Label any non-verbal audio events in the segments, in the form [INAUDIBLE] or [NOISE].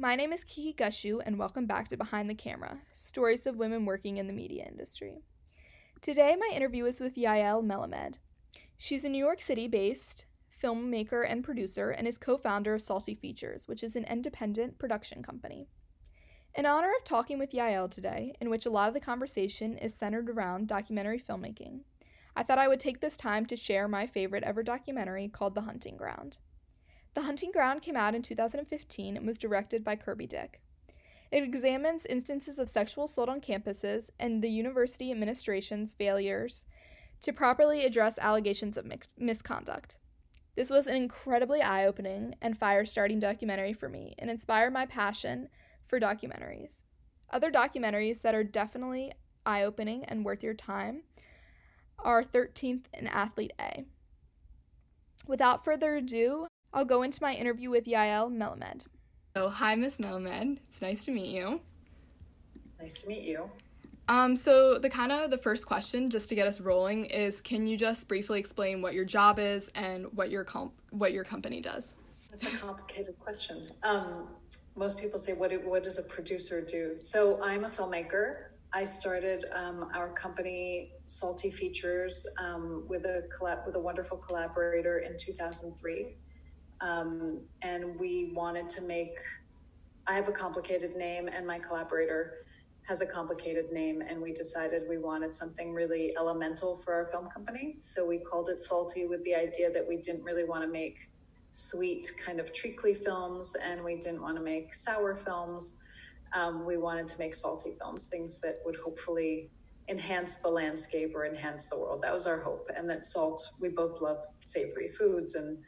my name is Kiki Gushu, and welcome back to Behind the Camera Stories of Women Working in the Media Industry. Today, my interview is with Yael Melamed. She's a New York City based filmmaker and producer and is co founder of Salty Features, which is an independent production company. In honor of talking with Yael today, in which a lot of the conversation is centered around documentary filmmaking, I thought I would take this time to share my favorite ever documentary called The Hunting Ground. The Hunting Ground came out in 2015 and was directed by Kirby Dick. It examines instances of sexual assault on campuses and the university administration's failures to properly address allegations of misconduct. This was an incredibly eye opening and fire starting documentary for me and inspired my passion for documentaries. Other documentaries that are definitely eye opening and worth your time are 13th and Athlete A. Without further ado, I'll go into my interview with Yael Melamed. Oh, hi, Miss Melamed. It's nice to meet you. Nice to meet you. Um, so the kind of the first question, just to get us rolling, is can you just briefly explain what your job is and what your comp- what your company does? That's a complicated question. Um, most people say, "What what does a producer do?" So I'm a filmmaker. I started um, our company, Salty Features, um, with a collab- with a wonderful collaborator in 2003. Um, and we wanted to make, I have a complicated name, and my collaborator has a complicated name. And we decided we wanted something really elemental for our film company. So we called it Salty with the idea that we didn't really want to make sweet, kind of treacly films, and we didn't want to make sour films. Um, we wanted to make salty films, things that would hopefully enhance the landscape or enhance the world. That was our hope. And that salt, we both love savory foods and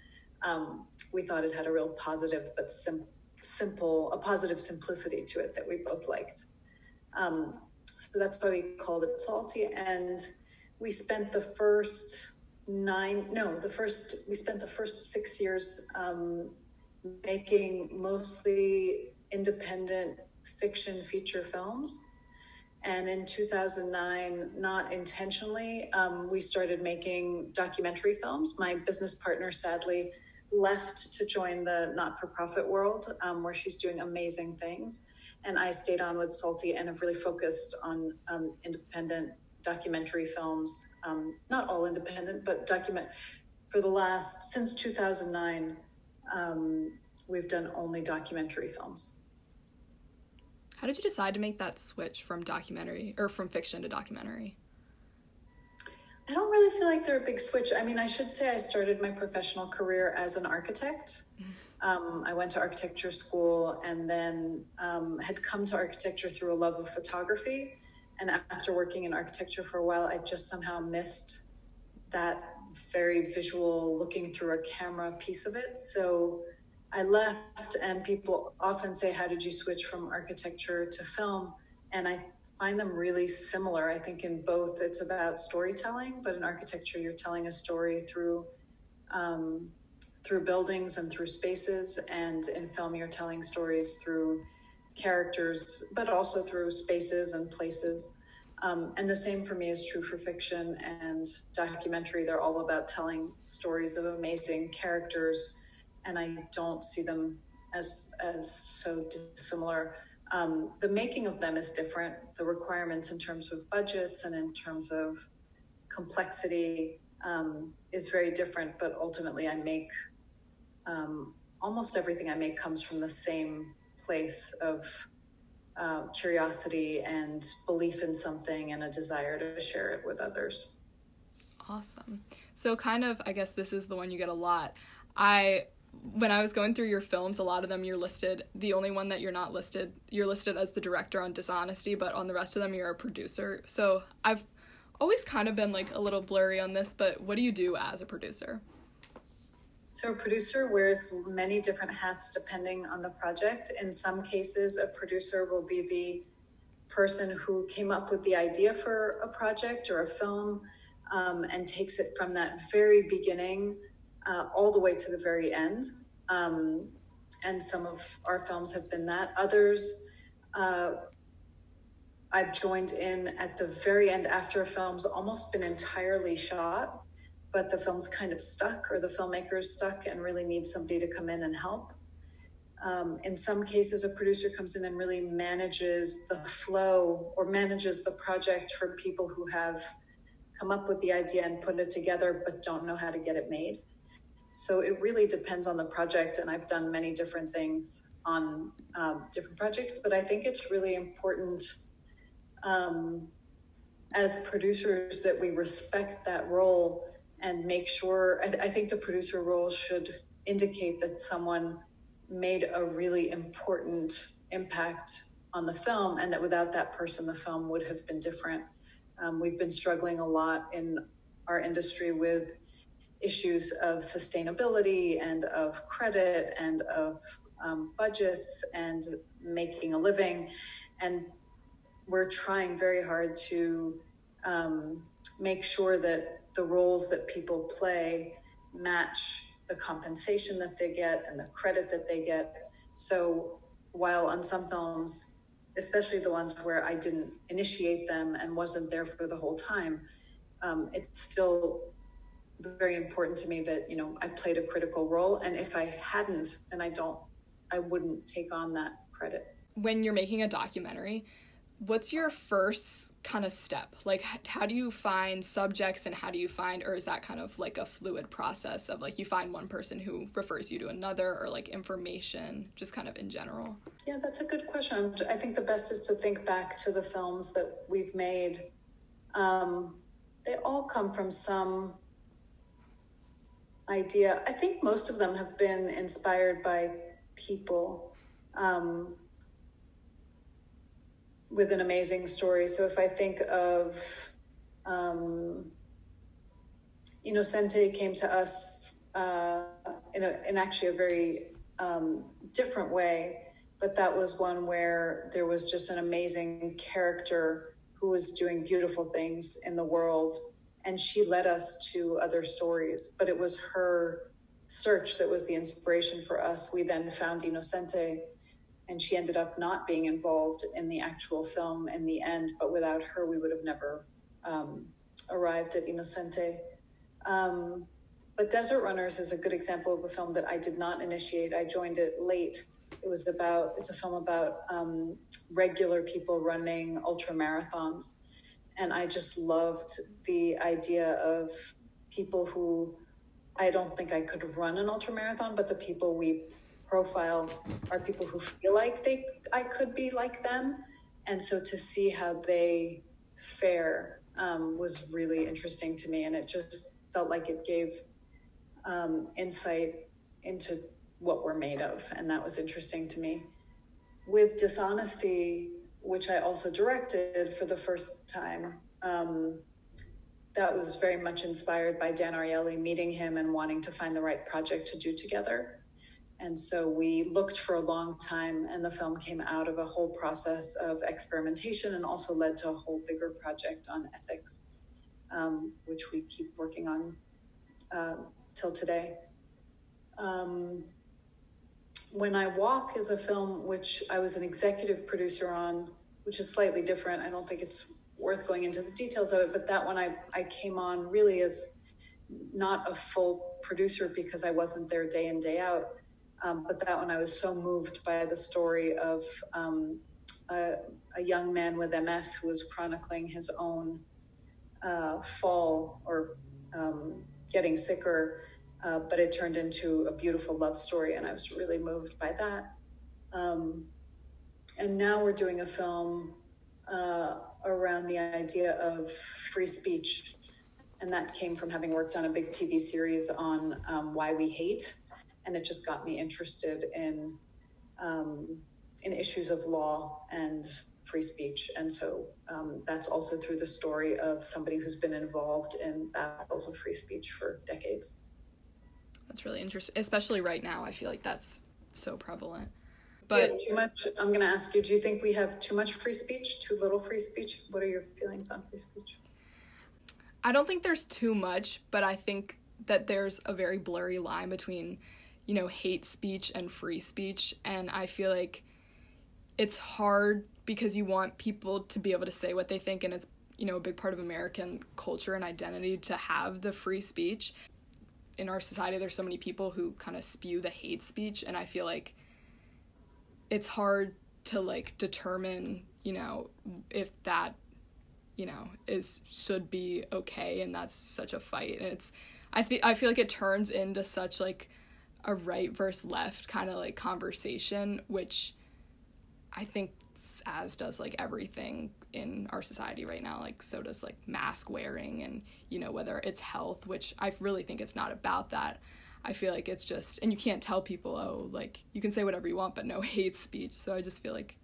um, we thought it had a real positive but sim- simple, a positive simplicity to it that we both liked. Um, so that's why we called it salty. And we spent the first nine, no, the first, we spent the first six years um, making mostly independent fiction feature films. And in 2009, not intentionally, um, we started making documentary films. My business partner, sadly, left to join the not for profit world um, where she's doing amazing things. And I stayed on with Salty and have really focused on um, independent documentary films, um, not all independent, but document for the last, since 2009, um, we've done only documentary films. How did you decide to make that switch from documentary or from fiction to documentary? I don't really feel like they're a big switch. I mean, I should say I started my professional career as an architect. Um, I went to architecture school and then um, had come to architecture through a love of photography. And after working in architecture for a while, I just somehow missed that very visual looking through a camera piece of it. So I left, and people often say, How did you switch from architecture to film? And I find them really similar. I think in both it's about storytelling, but in architecture you're telling a story through um, through buildings and through spaces, and in film you're telling stories through characters, but also through spaces and places. Um, and the same for me is true for fiction and documentary. They're all about telling stories of amazing characters, and I don't see them as as so dissimilar. Um, the making of them is different. The requirements in terms of budgets and in terms of complexity um, is very different. But ultimately, I make um, almost everything I make comes from the same place of uh, curiosity and belief in something and a desire to share it with others. Awesome. So, kind of, I guess this is the one you get a lot. I when I was going through your films, a lot of them you're listed. The only one that you're not listed, you're listed as the director on Dishonesty, but on the rest of them, you're a producer. So I've always kind of been like a little blurry on this, but what do you do as a producer? So, a producer wears many different hats depending on the project. In some cases, a producer will be the person who came up with the idea for a project or a film um, and takes it from that very beginning uh, all the way to the very end. Um, and some of our films have been that. Others, uh, I've joined in at the very end after a film's almost been entirely shot, but the film's kind of stuck or the filmmaker's stuck and really needs somebody to come in and help. Um, in some cases, a producer comes in and really manages the flow or manages the project for people who have come up with the idea and put it together but don't know how to get it made. So it really depends on the project, and I've done many different things on um, different projects, but I think it's really important um, as producers that we respect that role and make sure. I, I think the producer role should indicate that someone made a really important impact on the film, and that without that person, the film would have been different. Um, we've been struggling a lot in our industry with issues of sustainability and of credit and of um, budgets and making a living. And we're trying very hard to um, make sure that the roles that people play match the compensation that they get and the credit that they get. So while on some films, especially the ones where I didn't initiate them and wasn't there for the whole time, um, it's still very important to me that you know I played a critical role, and if I hadn't, then I don't, I wouldn't take on that credit. When you're making a documentary, what's your first kind of step? Like, how do you find subjects and how do you find, or is that kind of like a fluid process of like you find one person who refers you to another or like information, just kind of in general? Yeah, that's a good question. I think the best is to think back to the films that we've made. Um, they all come from some idea. I think most of them have been inspired by people. Um, with an amazing story. So if I think of, um, Innocente came to us uh, in, a, in actually a very um, different way, but that was one where there was just an amazing character who was doing beautiful things in the world. And she led us to other stories, but it was her search that was the inspiration for us. We then found Innocente and she ended up not being involved in the actual film in the end. But without her, we would have never um, arrived at Innocente. Um, but Desert Runners is a good example of a film that I did not initiate. I joined it late. It was about, it's a film about um, regular people running ultra marathons. And I just loved the idea of people who I don't think I could run an ultra marathon, but the people we profile are people who feel like they I could be like them, and so to see how they fare um, was really interesting to me, and it just felt like it gave um, insight into what we're made of, and that was interesting to me. With dishonesty, which I also directed for the first time. Um, that was very much inspired by Dan Ariely, meeting him and wanting to find the right project to do together. And so we looked for a long time, and the film came out of a whole process of experimentation and also led to a whole bigger project on ethics, um, which we keep working on uh, till today. Um, when I Walk is a film which I was an executive producer on, which is slightly different. I don't think it's worth going into the details of it, but that one I, I came on really as not a full producer because I wasn't there day in, day out um, but that one, I was so moved by the story of um, a, a, young man with MS who was chronicling his own uh, fall or um, getting sicker. Uh, but it turned into a beautiful love story, and I was really moved by that. Um, and now we're doing a film uh, around the idea of free speech. And that came from having worked on a big TV series on um, why we hate and it just got me interested in um, in issues of law and free speech. And so um, that's also through the story of somebody who's been involved in battles of free speech for decades. That's really interesting, especially right now. I feel like that's so prevalent. But yeah, too much. I'm going to ask you: Do you think we have too much free speech, too little free speech? What are your feelings on free speech? I don't think there's too much, but I think that there's a very blurry line between you know, hate speech and free speech. And I feel like it's hard because you want people to be able to say what they think, and it's, you know, a big part of American culture and identity to have the free speech. In our society, there's so many people who kind of spew the hate speech, and I feel like it's hard to like determine, you know, if that you know is should be okay and that's such a fight. And it's I feel I feel like it turns into such like a right versus left kind of like conversation which I think as does like everything in our society right now like so does like mask wearing and you know whether it's health which I really think it's not about that. I feel like it's just and you can't tell people oh like you can say whatever you want but no [LAUGHS] hate speech. So I just feel like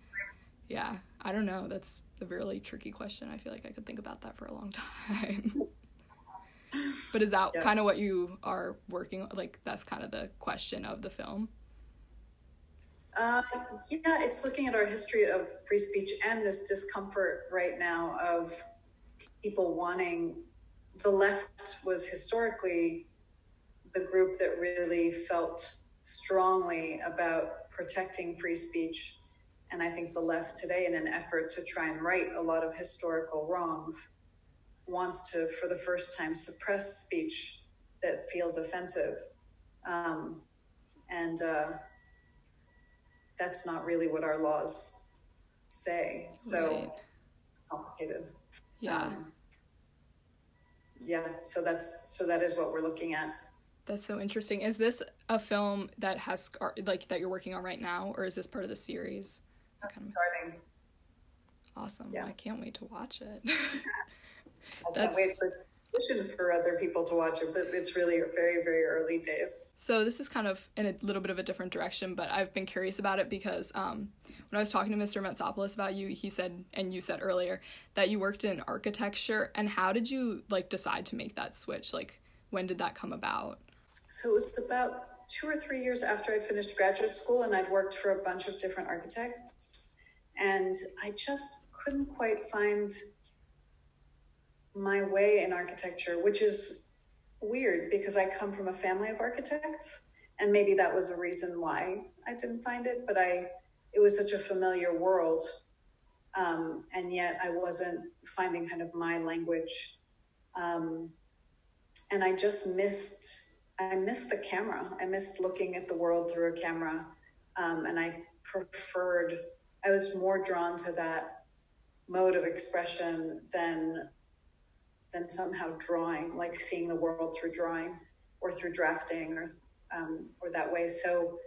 yeah I don't know. That's a really tricky question. I feel like I could think about that for a long [LAUGHS] time. But is that yeah. kind of what you are working like that's kind of the question of the film uh, yeah, it's looking at our history of free speech and this discomfort right now of people wanting. The left was historically the group that really felt strongly about protecting free speech. And I think the left today, in an effort to try and right a lot of historical wrongs, wants to, for the first time, suppress speech that feels offensive. Um, and uh, that's not really what our laws say. So right. it's complicated. Yeah. Um, yeah. So that's so that is what we're looking at. That's so interesting. Is this a film that has like that you're working on right now, or is this part of the series? I'm starting. Awesome. Yeah. I can't wait to watch it. [LAUGHS] I can't wait for for other people to watch it, but it's really very, very early days. So this is kind of in a little bit of a different direction, but I've been curious about it because um, when I was talking to Mr. Metsopoulos about you, he said, and you said earlier, that you worked in architecture. And how did you like decide to make that switch? Like, when did that come about? So it was about two or three years after I'd finished graduate school, and I'd worked for a bunch of different architects, and I just couldn't quite find my way in architecture, which is weird because I come from a family of architects, and maybe that was a reason why I didn't find it. But I, it was such a familiar world, um, and yet I wasn't finding kind of my language, um, and I just missed. I missed the camera. I missed looking at the world through a camera, um, and I preferred. I was more drawn to that mode of expression than than somehow drawing, like seeing the world through drawing or through drafting or um, or that way. So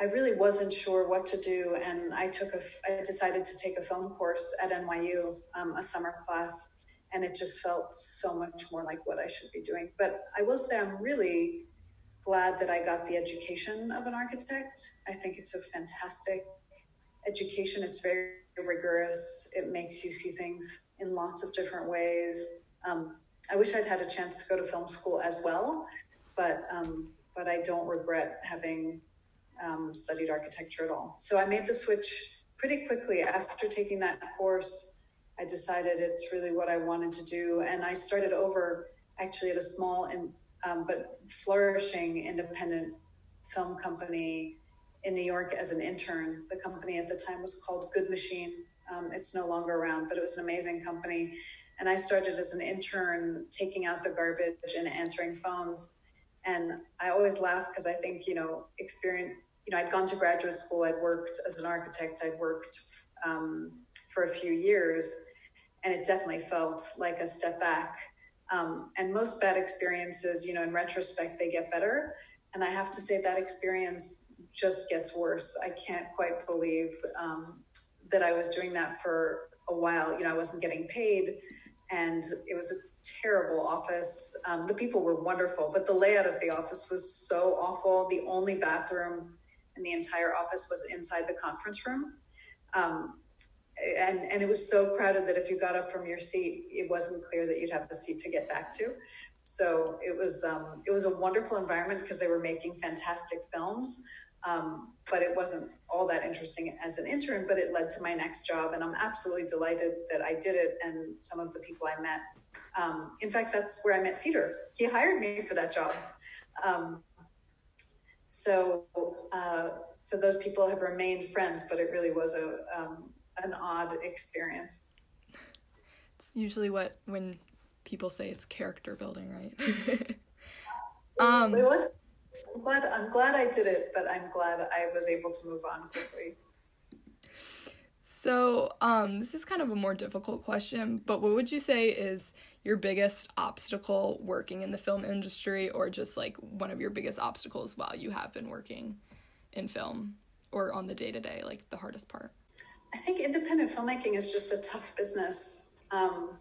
I really wasn't sure what to do, and I took a I decided to take a film course at NYU, um, a summer class, and it just felt so much more like what I should be doing. But I will say I'm really glad that I got the education of an architect. I think it's a fantastic education. It's very rigorous. It makes you see things in lots of different ways. Um, I wish I'd had a chance to go to film school as well, but um, but I don't regret having um, studied architecture at all. So I made the switch pretty quickly after taking that course. I decided it's really what I wanted to do, and I started over actually at a small and um, but flourishing independent film company in New York as an intern. The company at the time was called Good Machine. Um, it's no longer around, but it was an amazing company. And I started as an intern taking out the garbage and answering phones. And I always laugh because I think, you know, experience, you know, I'd gone to graduate school, I'd worked as an architect, I'd worked um, for a few years, and it definitely felt like a step back. Um, and most bad experiences, you know, in retrospect, they get better. And I have to say that experience just gets worse. I can't quite believe um, that I was doing that for a while. You know, I wasn't getting paid and it was a terrible office. Um, the people were wonderful, but the layout of the office was so awful. The only bathroom in the entire office was inside the conference room. Um, and, and it was so crowded that if you got up from your seat, it wasn't clear that you'd have a seat to get back to. So it was um, it was a wonderful environment because they were making fantastic films, um, but it wasn't all that interesting as an intern, but it led to my next job. And I'm absolutely delighted that I did it and some of the people I met. Um, in fact, that's where I met Peter. He hired me for that job. Um, so, uh, so those people have remained friends, but it really was a um, an odd experience. It's usually what when people say it's character building, right? [LAUGHS] um, it was I'm glad I'm glad I did it, but I'm glad I was able to move on quickly. So, um, this is kind of a more difficult question, but what would you say is your biggest obstacle working in the film industry, or just like one of your biggest obstacles while you have been working in film or on the day to day, like the hardest part? I think independent filmmaking is just a tough business. Um,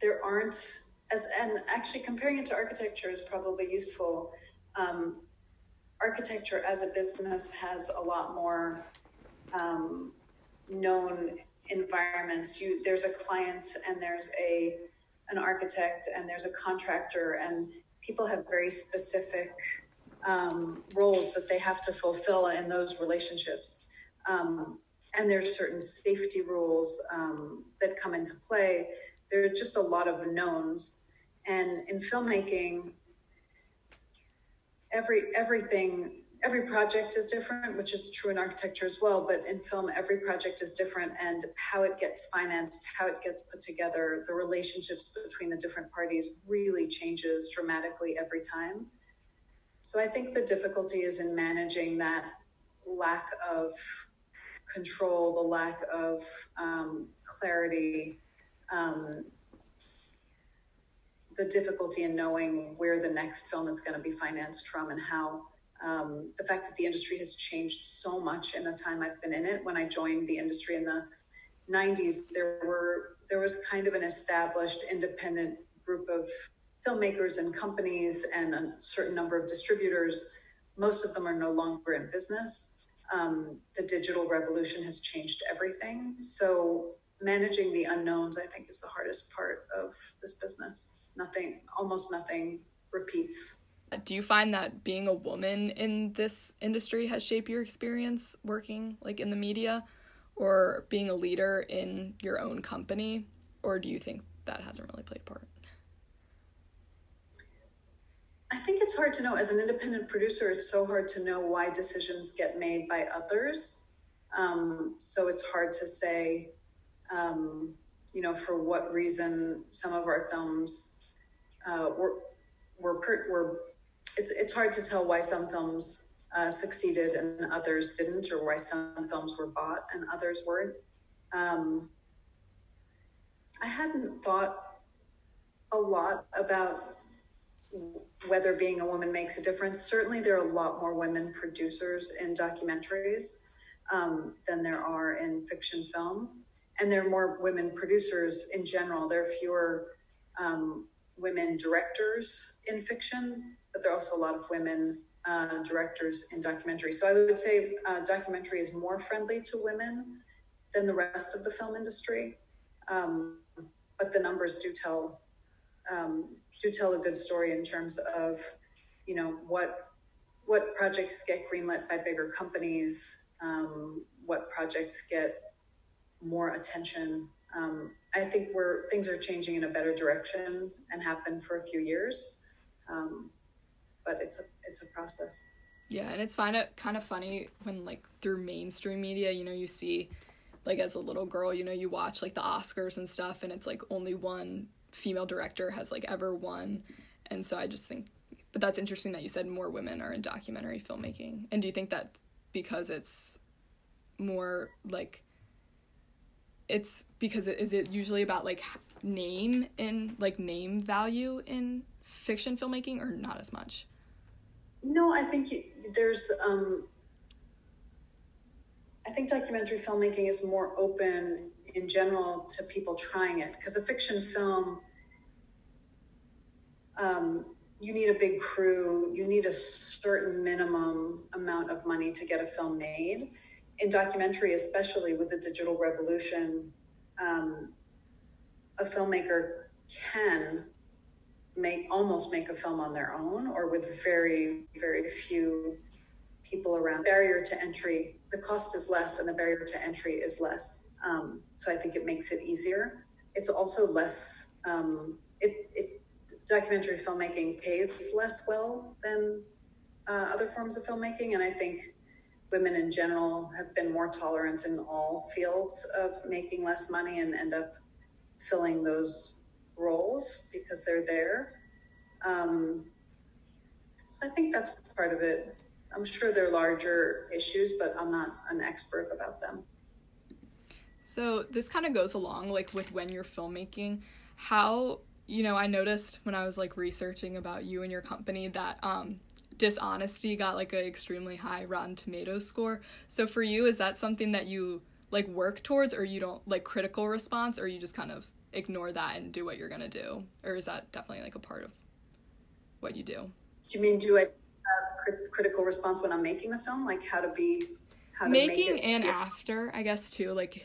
there aren't as and actually comparing it to architecture is probably useful. Um, architecture as a business has a lot more um, known environments. You there's a client and there's a an architect and there's a contractor and people have very specific um, roles that they have to fulfill in those relationships. Um, and there's certain safety rules um, that come into play. There's just a lot of knowns. And in filmmaking, every everything every project is different, which is true in architecture as well. But in film, every project is different, and how it gets financed, how it gets put together, the relationships between the different parties really changes dramatically every time. So I think the difficulty is in managing that lack of control, the lack of um, clarity, um, the difficulty in knowing where the next film is going to be financed from and how. Um, the fact that the industry has changed so much in the time I've been in it. When I joined the industry in the 90s, there were there was kind of an established independent group of filmmakers and companies and a certain number of distributors. Most of them are no longer in business. Um, the digital revolution has changed everything. So managing the unknowns, I think, is the hardest part of this business. Nothing, almost nothing repeats. Do you find that being a woman in this industry has shaped your experience working like in the media or being a leader in your own company? Or do you think that hasn't really played a part? I think it's hard to know. As an independent producer, it's so hard to know why decisions get made by others. Um, so it's hard to say, um, you know, for what reason some of our films uh, were were were. It's it's hard to tell why some films uh, succeeded and others didn't, or why some films were bought and others weren't. Um, I hadn't thought a lot about whether being a woman makes a difference. Certainly, there are a lot more women producers in documentaries um, than there are in fiction film, and there are more women producers in general. There are fewer um, women directors in fiction, but there are also a lot of women uh, directors in documentary. So I would say uh, documentary is more friendly to women than the rest of the film industry, um, but the numbers do tell um, do tell a good story in terms of, you know, what what projects get greenlit by bigger companies, um, what projects get more attention. Um, I think we're things are changing in a better direction and have been for a few years, um, but it's a it's a process. Yeah, and it's kind of kind of funny when like through mainstream media, you know, you see like as a little girl, you know, you watch like the Oscars and stuff, and it's like only one female director has like ever won. And so I just think but that's interesting that you said more women are in documentary filmmaking. And do you think that because it's more like it's because it, is it usually about like name in like name value in fiction filmmaking or not as much? No, I think there's um I think documentary filmmaking is more open in general to people trying it because a fiction film um, you need a big crew you need a certain minimum amount of money to get a film made in documentary especially with the digital revolution um, a filmmaker can make almost make a film on their own or with very very few people around. Barrier to entry the cost is less and the barrier to entry is less. Um, so i think it makes it easier. It's also less um, it, it documentary filmmaking pays less well than uh, other forms of filmmaking. And i think women in general have been more tolerant in all fields of making less money and end up filling those roles because they're there um, so i think that's part of it I'm sure they're larger issues, but I'm not an expert about them. So this kind of goes along like with when you're filmmaking. How you know I noticed when I was like researching about you and your company that um, dishonesty got like an extremely high Rotten Tomatoes score. So for you, is that something that you like work towards, or you don't like critical response, or you just kind of ignore that and do what you're gonna do, or is that definitely like a part of what you do? Do you mean do I have crit- critical response when I'm making the film, like how to be how to making make it, and yeah. after, I guess too. Like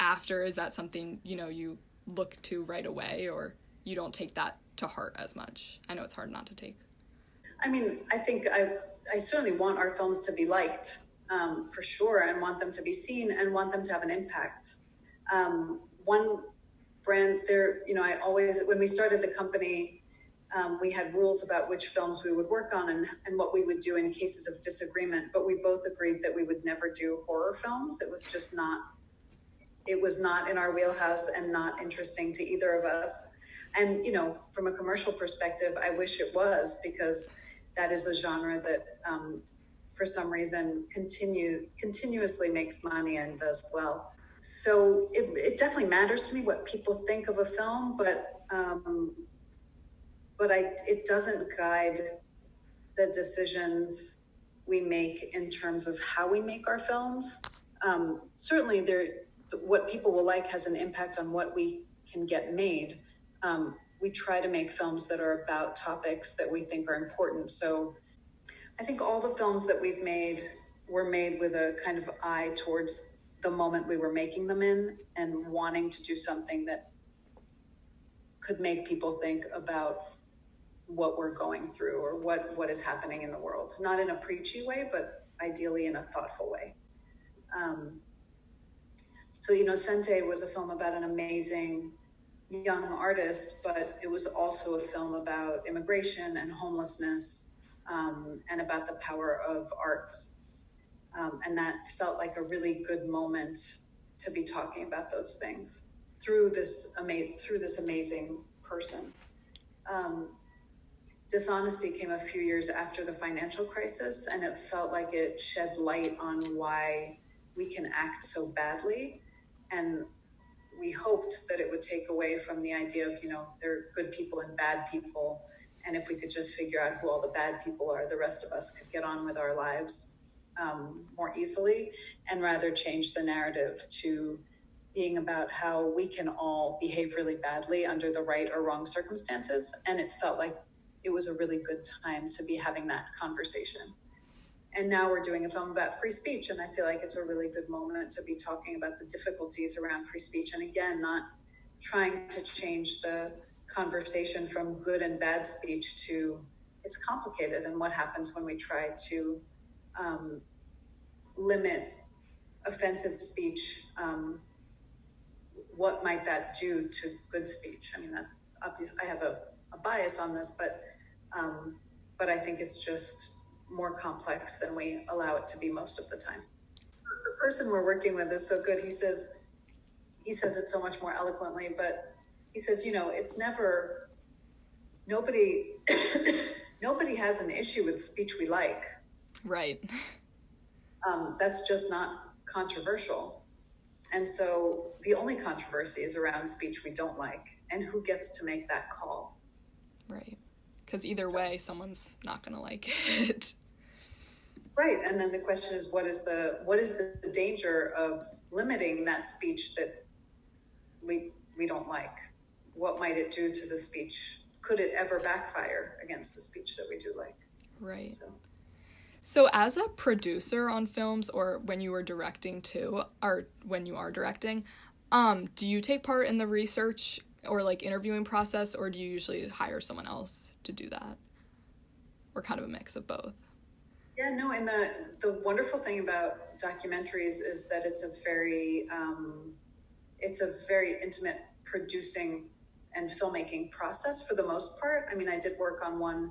after, is that something you know you look to right away, or you don't take that to heart as much? I know it's hard not to take. I mean, I think I I certainly want our films to be liked um, for sure, and want them to be seen, and want them to have an impact. Um, one brand there, you know, I always when we started the company, um, we had rules about which films we would work on and and what we would do in cases of disagreement. But we both agreed that we would never do horror films. It was just not. It was not in our wheelhouse and not interesting to either of us. And you know, from a commercial perspective, I wish it was because that is a genre that um, for some reason continue continuously makes money and does well. So it, it definitely matters to me what people think of a film but um, but I, it doesn't guide the decisions we make in terms of how we make our films. Um, certainly there what people will like has an impact on what we can get made. Um, we try to make films that are about topics that we think are important. So I think all the films that we've made were made with a kind of eye towards the moment we were making them in and wanting to do something that could make people think about what we're going through or what what is happening in the world not in a preachy way but ideally in a thoughtful way um, so you know sente was a film about an amazing young artist, but it was also a film about immigration and homelessness um, and about the power of art. Um, and that felt like a really good moment to be talking about those things through this ama- through this amazing person. Um, dishonesty came a few years after the financial crisis, and it felt like it shed light on why we can act so badly and we hoped that it would take away from the idea of, you know, there are good people and bad people. And if we could just figure out who all the bad people are, the rest of us could get on with our lives um, more easily and rather change the narrative to being about how we can all behave really badly under the right or wrong circumstances. And it felt like it was a really good time to be having that conversation and now we're doing a film about free speech and i feel like it's a really good moment to be talking about the difficulties around free speech and again not trying to change the conversation from good and bad speech to it's complicated and what happens when we try to um, limit offensive speech um, what might that do to good speech? I mean that obviously i have a, a bias on this but um, but i think it's just more complex than we allow it to be most of the time. The person we're working with is so good. He says, he says it so much more eloquently, but he says, you know, it's never, nobody, [COUGHS] nobody has an issue with speech we like. Right. Um, that's just not controversial. And so the only controversy is around speech we don't like and who gets to make that call. Right. Because either way, someone's not going to like [LAUGHS] it. Right, and then the question is, what is the what is the danger of limiting that speech that we we don't like? What might it do to the speech? Could it ever backfire against the speech that we do like? Right. So, so as a producer on films, or when you were directing too, or when you are directing, um, do you take part in the research or like interviewing process, or do you usually hire someone else to do that, or kind of a mix of both? Yeah, no, and the the wonderful thing about documentaries is that it's a very um, it's a very intimate producing and filmmaking process for the most part. I mean, I did work on one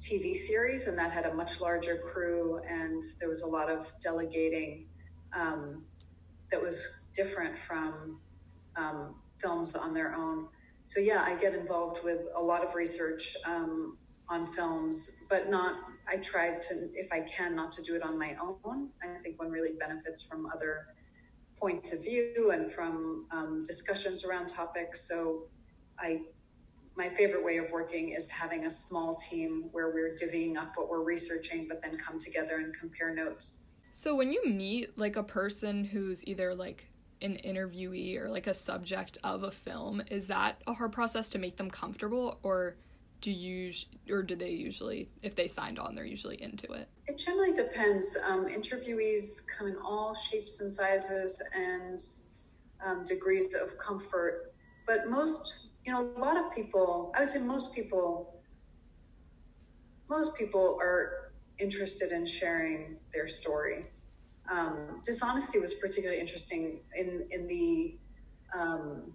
TV series, and that had a much larger crew, and there was a lot of delegating um, that was different from um, films on their own. So yeah, I get involved with a lot of research um, on films, but not I try to, if I can, not to do it on my own. I think one really benefits from other points of view and from um, discussions around topics. So I my favorite way of working is having a small team where we're divvying up what we're researching, but then come together and compare notes. So when you meet like a person who's either like an interviewee or like a subject of a film, is that a hard process to make them comfortable or do you or do they usually if they signed on they're usually into it? It generally depends. Um, interviewees come in all shapes and sizes and um, degrees of comfort. But most you know, a lot of people, I would say most people, most people are interested in sharing their story. Um, dishonesty was particularly interesting in in the um,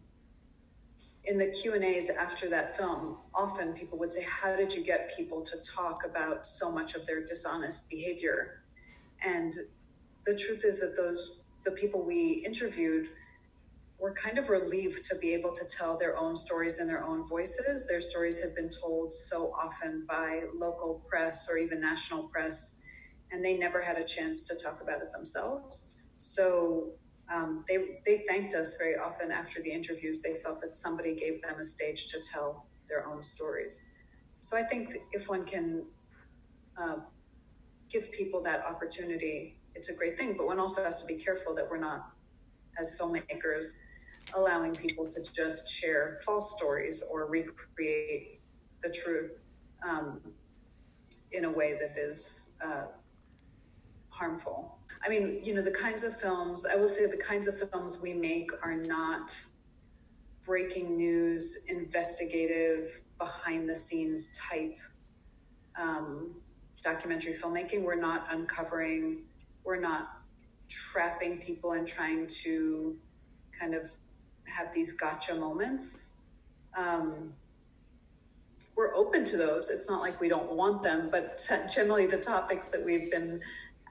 in the Q and A's after that film. Often people would say, "How did you get people to talk about so much of their dishonest behavior?" And the truth is that those the people we interviewed were kind of relieved to be able to tell their own stories in their own voices. Their stories have been told so often by local press or even national press, and they never had a chance to talk about it themselves. So um, they they thanked us very often after the interviews. They felt that somebody gave them a stage to tell their own stories. So I think if one can uh, give people that opportunity, it's a great thing. But one also has to be careful that we're not, as filmmakers, allowing people to just share false stories or recreate the truth um, in a way that is uh, harmful. I mean, you know, the kinds of films, I will say the kinds of films we make are not breaking news, investigative, behind the scenes type um, documentary filmmaking. We're not uncovering, we're not trapping people and trying to kind of have these gotcha moments. Um, we're open to those. It's not like we don't want them, but [LAUGHS] generally the topics that we've been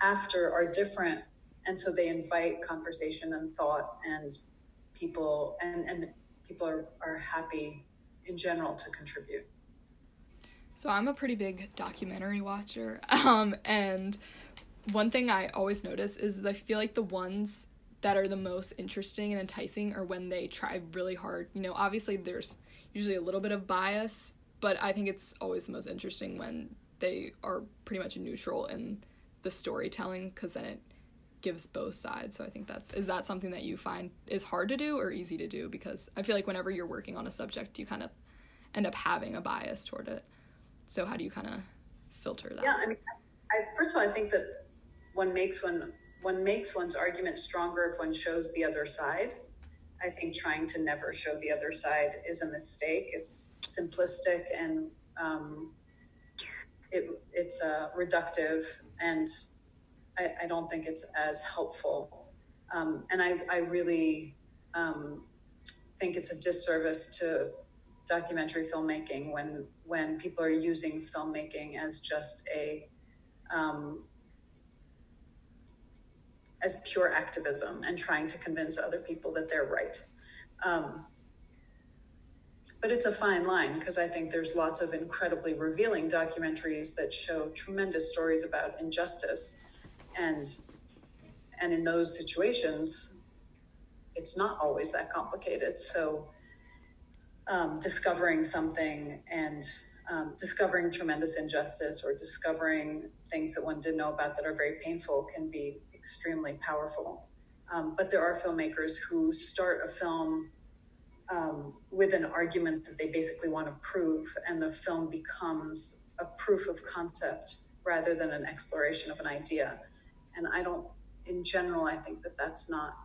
after are different. And so they invite conversation and thought and people and, and people are, are happy in general to contribute. So I'm a pretty big documentary watcher. [LAUGHS] Um, and one thing I always notice is I feel like the ones that are the most interesting and enticing are when they try really hard. You know, obviously there's usually a little bit of bias, but I think it's always the most interesting when they are pretty much neutral in the storytelling because then it gives both sides. So I think that's is that something that you find is hard to do or easy to do because I feel like whenever you're working on a subject you kind of end up having a bias toward it. So how do you kind of filter that? Yeah, I mean I, first of all I think that one makes one one makes one's argument stronger if one shows the other side. I think trying to never show the other side is a mistake. It's simplistic and um, it, it's uh, reductive, and I, I, don't think it's as helpful. Um, and I, I really um, think it's a disservice to documentary filmmaking when when people are using filmmaking as just a um, as pure activism and trying to convince other people that they're right. Um, but it's a fine line because I think there's lots of incredibly revealing documentaries that show tremendous stories about injustice, and and in those situations, it's not always that complicated. So, um, discovering something and um, discovering tremendous injustice or discovering things that one didn't know about that are very painful can be extremely powerful. Um, but there are filmmakers who start a film um, with an argument that they basically want to prove, and the film becomes a proof of concept rather than an exploration of an idea. And I don't, in general, I think that that's not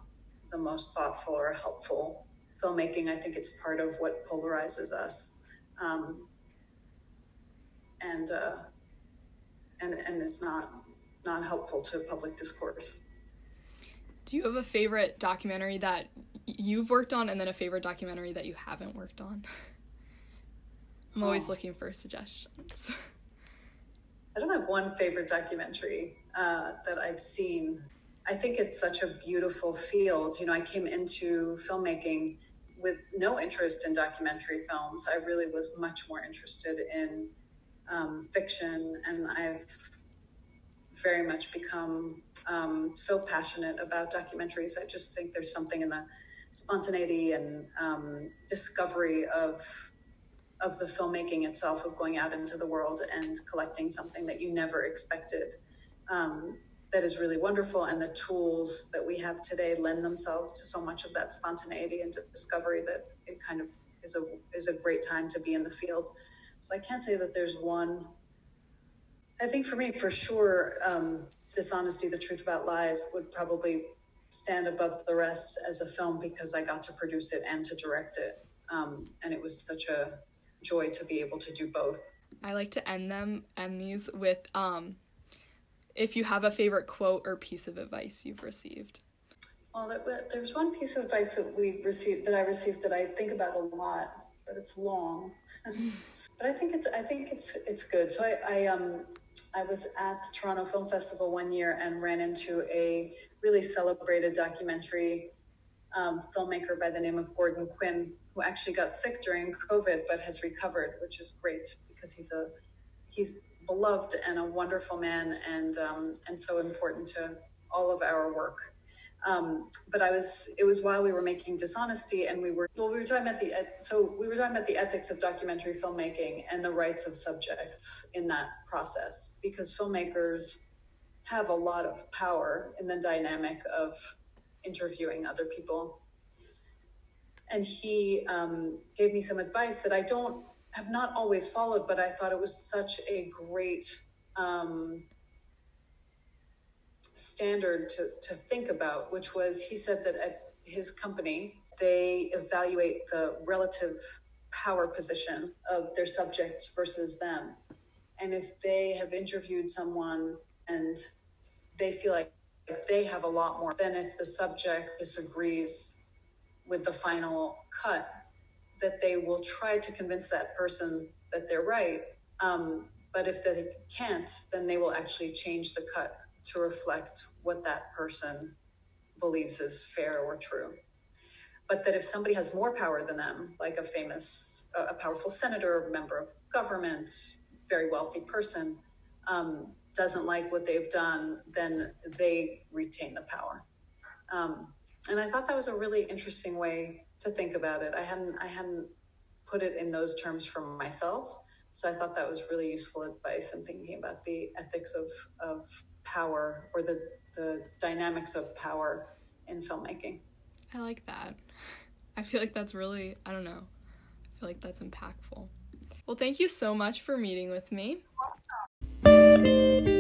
the most thoughtful or helpful filmmaking. I think it's part of what polarizes us. Um, and, uh, and, and it's not not helpful to public discourse. Do you have a favorite documentary that you've worked on and then a favorite documentary that you haven't worked on? [LAUGHS] I'm always oh. looking for suggestions. I don't have one favorite documentary uh, that I've seen. I think it's such a beautiful field. You know, I came into filmmaking with no interest in documentary films. I really was much more interested in um, fiction, and I've very much become um, so passionate about documentaries. I just think there's something in the spontaneity and um, discovery of of the filmmaking itself of going out into the world and collecting something that you never expected um, that is really wonderful. And the tools that we have today lend themselves to so much of that spontaneity and discovery that it kind of is a is a great time to be in the field. So i can't say that there's one. I think for me for sure um, dishonesty the truth about lies would probably stand above the rest as a film because i got to produce it and to direct it um, and it was such a joy to be able to do both i like to end them end these with um if you have a favorite quote or piece of advice you've received. Well, there's one piece of advice that we received that I received that I think about a lot, but it's long. [LAUGHS] but I think it's I think it's it's good. So I, I um I was at the Toronto Film Festival one year and ran into a really celebrated documentary um, filmmaker by the name of Gordon Quinn, who actually got sick during COVID but has recovered, which is great because he's a he's beloved and a wonderful man, and um, and so important to all of our work. Um, but I was it was while we were making dishonesty, and we were well, we were talking about the so we were talking about the ethics of documentary filmmaking and the rights of subjects in that process because filmmakers have a lot of power in the dynamic of interviewing other people. And he um, gave me some advice that I don't have not always followed, but I thought it was such a great um, standard to, to think about, which was he said that at his company, they evaluate the relative power position of their subjects versus them. And if they have interviewed someone and they feel like they have a lot more than if the subject disagrees with the final cut, that they will try to convince that person that they're right. Um, but if they can't, then they will actually change the cut to reflect what that person believes is fair or true. But that if somebody has more power than them, like a famous, a powerful senator, member of government, very wealthy person, um, doesn't like what they've done, then they retain the power. Um, and I thought that was a really interesting way to think about it. I hadn't I hadn't put it in those terms for myself. So I thought that was really useful advice in thinking about the ethics of, of power or the, the dynamics of power in filmmaking. I like that. I feel like that's really, I don't know, I feel like that's impactful. Well, thank you so much for meeting with me. Thank you.